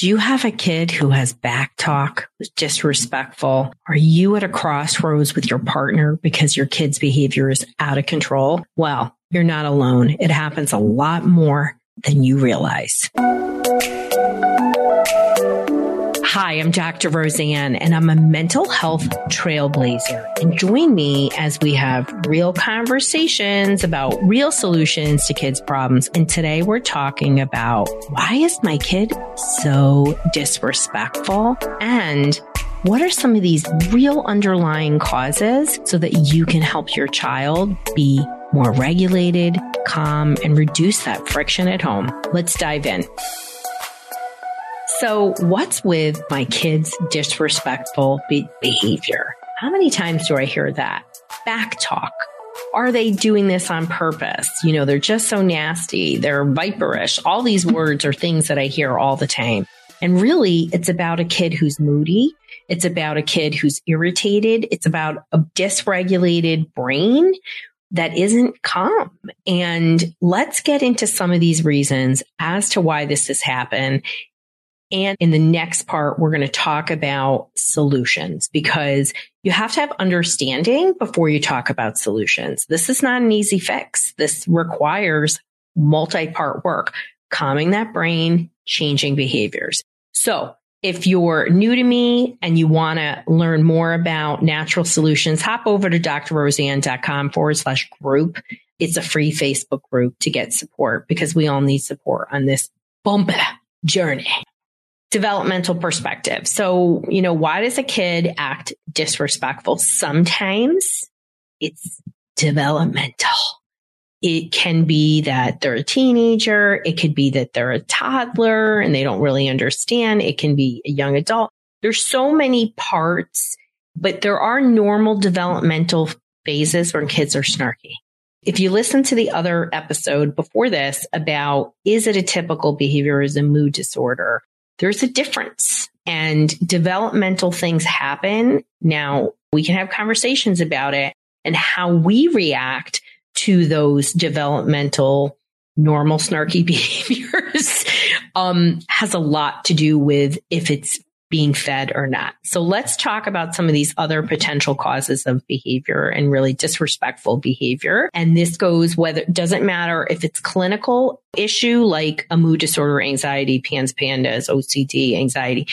Do you have a kid who has back talk, disrespectful? Are you at a crossroads with your partner because your kid's behavior is out of control? Well, you're not alone. It happens a lot more than you realize. Hi, I'm Dr. Roseanne, and I'm a mental health trailblazer. And join me as we have real conversations about real solutions to kids' problems. And today we're talking about why is my kid so disrespectful? And what are some of these real underlying causes so that you can help your child be more regulated, calm, and reduce that friction at home? Let's dive in. So, what's with my kids' disrespectful be- behavior? How many times do I hear that? Back talk. Are they doing this on purpose? You know, they're just so nasty. They're viperish. All these words are things that I hear all the time. And really, it's about a kid who's moody. It's about a kid who's irritated. It's about a dysregulated brain that isn't calm. And let's get into some of these reasons as to why this has happened and in the next part, we're going to talk about solutions because you have to have understanding before you talk about solutions. This is not an easy fix. This requires multi-part work, calming that brain, changing behaviors. So if you're new to me and you want to learn more about natural solutions, hop over to drroseanne.com forward slash group. It's a free Facebook group to get support because we all need support on this bump journey developmental perspective. So, you know, why does a kid act disrespectful? Sometimes it's developmental. It can be that they're a teenager. It could be that they're a toddler and they don't really understand. It can be a young adult. There's so many parts, but there are normal developmental phases when kids are snarky. If you listen to the other episode before this about is it a typical behavior as a mood disorder? There's a difference and developmental things happen. Now we can have conversations about it and how we react to those developmental normal snarky behaviors um, has a lot to do with if it's being fed or not. So let's talk about some of these other potential causes of behavior and really disrespectful behavior. And this goes whether doesn't matter if it's clinical issue like a mood disorder, anxiety, PANS, PANDAS, OCD, anxiety,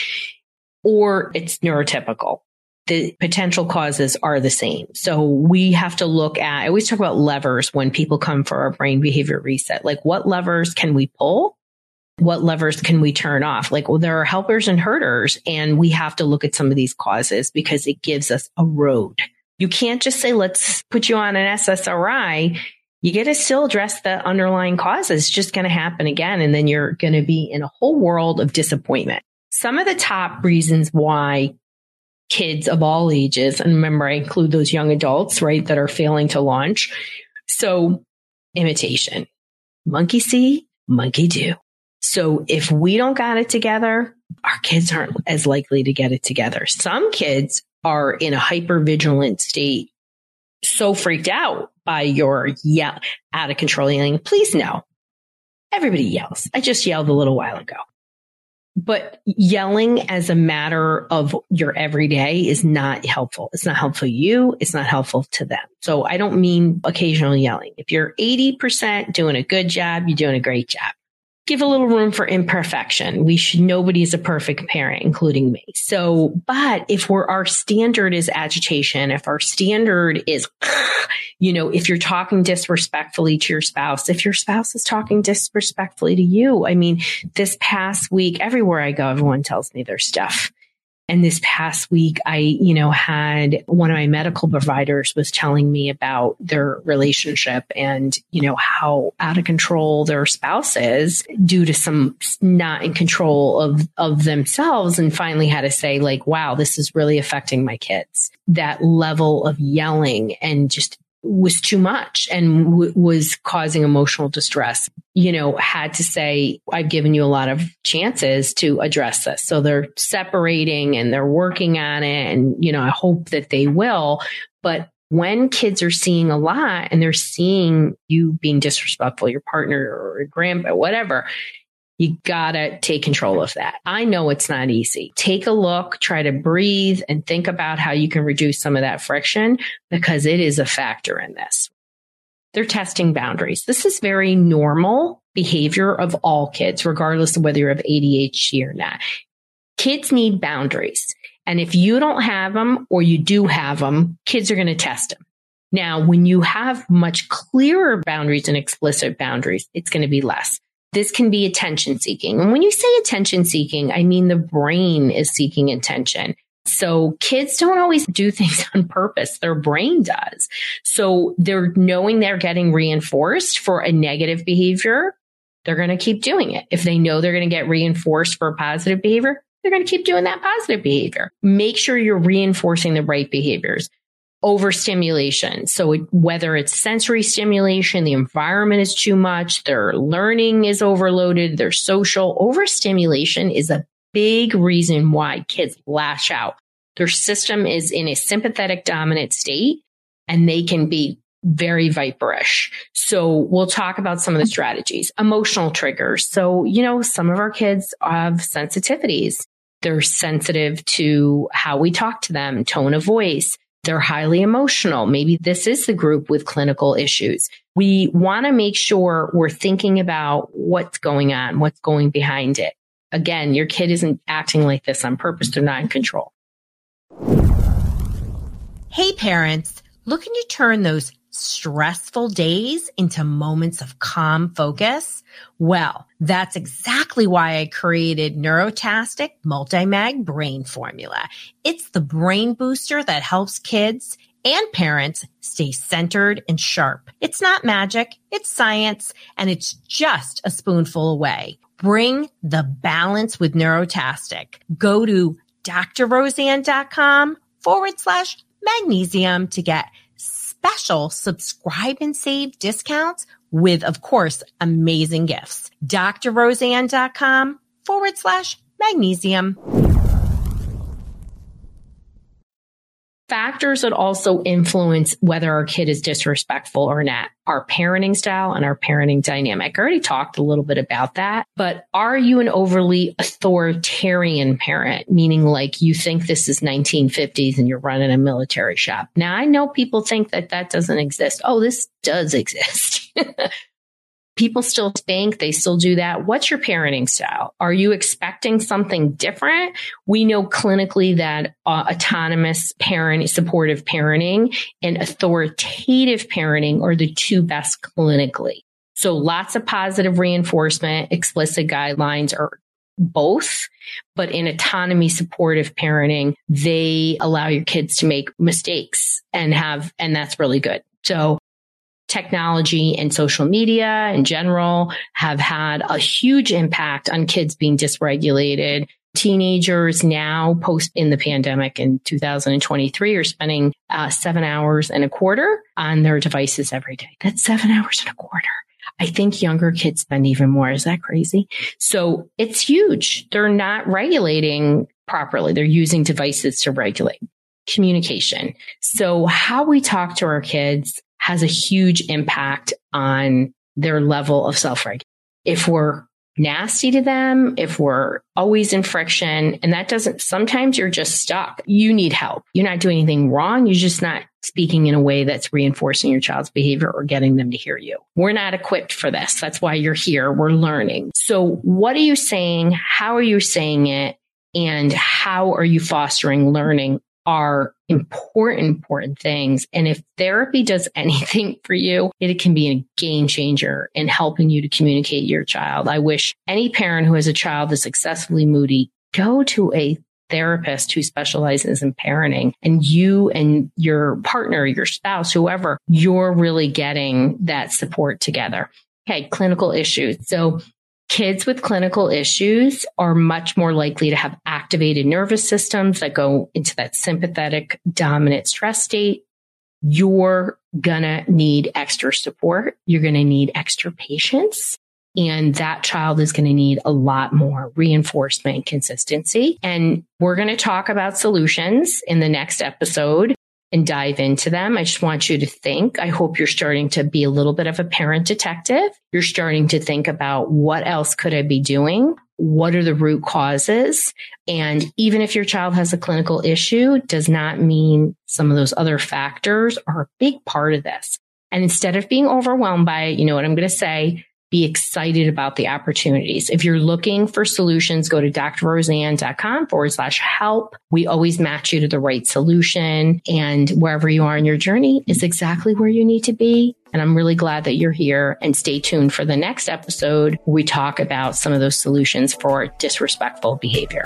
or it's neurotypical the potential causes are the same. So we have to look at, I always talk about levers when people come for our brain behavior reset. Like what levers can we pull what levers can we turn off? Like, well, there are helpers and herders, and we have to look at some of these causes because it gives us a road. You can't just say, let's put you on an SSRI. You get to still address the underlying causes. It's just going to happen again. And then you're going to be in a whole world of disappointment. Some of the top reasons why kids of all ages, and remember, I include those young adults, right, that are failing to launch. So imitation, monkey see, monkey do. So if we don't got it together, our kids aren't as likely to get it together. Some kids are in a hyper vigilant state, so freaked out by your yell out of control yelling. Please no. Everybody yells. I just yelled a little while ago. But yelling as a matter of your everyday is not helpful. It's not helpful to you. It's not helpful to them. So I don't mean occasional yelling. If you're 80% doing a good job, you're doing a great job give a little room for imperfection. We should, nobody is a perfect parent, including me. So, but if we're, our standard is agitation, if our standard is, you know, if you're talking disrespectfully to your spouse, if your spouse is talking disrespectfully to you, I mean, this past week, everywhere I go, everyone tells me their stuff. And this past week, I, you know, had one of my medical providers was telling me about their relationship and, you know, how out of control their spouse is due to some not in control of, of themselves and finally had to say like, wow, this is really affecting my kids. That level of yelling and just was too much and w- was causing emotional distress, you know, had to say, I've given you a lot of chances to address this. So they're separating and they're working on it. And, you know, I hope that they will. But when kids are seeing a lot and they're seeing you being disrespectful, your partner or your grandpa, whatever, You gotta take control of that. I know it's not easy. Take a look, try to breathe and think about how you can reduce some of that friction because it is a factor in this. They're testing boundaries. This is very normal behavior of all kids, regardless of whether you have ADHD or not. Kids need boundaries. And if you don't have them or you do have them, kids are going to test them. Now, when you have much clearer boundaries and explicit boundaries, it's going to be less. This can be attention seeking. And when you say attention seeking, I mean the brain is seeking attention. So kids don't always do things on purpose. Their brain does. So they're knowing they're getting reinforced for a negative behavior. They're going to keep doing it. If they know they're going to get reinforced for a positive behavior, they're going to keep doing that positive behavior. Make sure you're reinforcing the right behaviors overstimulation. So it, whether it's sensory stimulation, the environment is too much, their learning is overloaded, their social overstimulation is a big reason why kids lash out. Their system is in a sympathetic dominant state and they can be very viperish. So we'll talk about some of the strategies, emotional triggers. So, you know, some of our kids have sensitivities. They're sensitive to how we talk to them, tone of voice they're highly emotional. Maybe this is the group with clinical issues. We want to make sure we're thinking about what's going on, what's going behind it. Again, your kid isn't acting like this on purpose. They're not in control. Hey, parents, looking to turn those stressful days into moments of calm focus? Well, that's exactly why I created Neurotastic Multimag Brain Formula. It's the brain booster that helps kids and parents stay centered and sharp. It's not magic, it's science, and it's just a spoonful away. Bring the balance with Neurotastic. Go to drroseanne.com forward slash magnesium to get special subscribe and save discounts with, of course, amazing gifts. drroseanne.com forward slash magnesium. Factors that also influence whether our kid is disrespectful or not. Our parenting style and our parenting dynamic. I already talked a little bit about that, but are you an overly authoritarian parent? Meaning like you think this is 1950s and you're running a military shop. Now I know people think that that doesn't exist. Oh, this does exist. People still spank. They still do that. What's your parenting style? Are you expecting something different? We know clinically that uh, autonomous parent, supportive parenting and authoritative parenting are the two best clinically. So lots of positive reinforcement, explicit guidelines are both, but in autonomy supportive parenting, they allow your kids to make mistakes and have, and that's really good. So technology and social media in general have had a huge impact on kids being dysregulated. Teenagers now post in the pandemic in 2023 are spending uh, seven hours and a quarter on their devices every day. That's seven hours and a quarter. I think younger kids spend even more. Is that crazy? So it's huge. They're not regulating properly. They're using devices to regulate communication. So how we talk to our kids has a huge impact on their level of self regulation. If we're nasty to them, if we're always in friction, and that doesn't, sometimes you're just stuck. You need help. You're not doing anything wrong. You're just not speaking in a way that's reinforcing your child's behavior or getting them to hear you. We're not equipped for this. That's why you're here. We're learning. So what are you saying? How are you saying it? And how are you fostering learning are important, important things. And if therapy does anything for you, it can be a game changer in helping you to communicate your child. I wish any parent who has a child that's excessively moody go to a therapist who specializes in parenting and you and your partner, your spouse, whoever, you're really getting that support together. Okay. Clinical issues. So Kids with clinical issues are much more likely to have activated nervous systems that go into that sympathetic dominant stress state. You're gonna need extra support. You're gonna need extra patience. And that child is going to need a lot more reinforcement consistency. And we're going to talk about solutions in the next episode and dive into them. I just want you to think. I hope you're starting to be a little bit of a parent detective. You're starting to think about what else could I be doing? What are the root causes? And even if your child has a clinical issue, does not mean some of those other factors are a big part of this. And instead of being overwhelmed by it, you know what I'm going to say? Be excited about the opportunities. If you're looking for solutions, go to drroseanne.com forward slash help. We always match you to the right solution and wherever you are in your journey is exactly where you need to be. And I'm really glad that you're here and stay tuned for the next episode. We talk about some of those solutions for disrespectful behavior.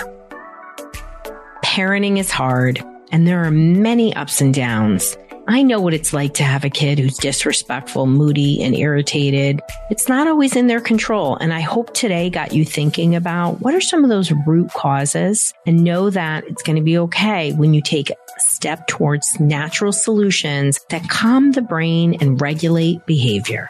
Parenting is hard and there are many ups and downs. I know what it's like to have a kid who's disrespectful, moody, and irritated. It's not always in their control. And I hope today got you thinking about what are some of those root causes and know that it's going to be okay when you take a step towards natural solutions that calm the brain and regulate behavior.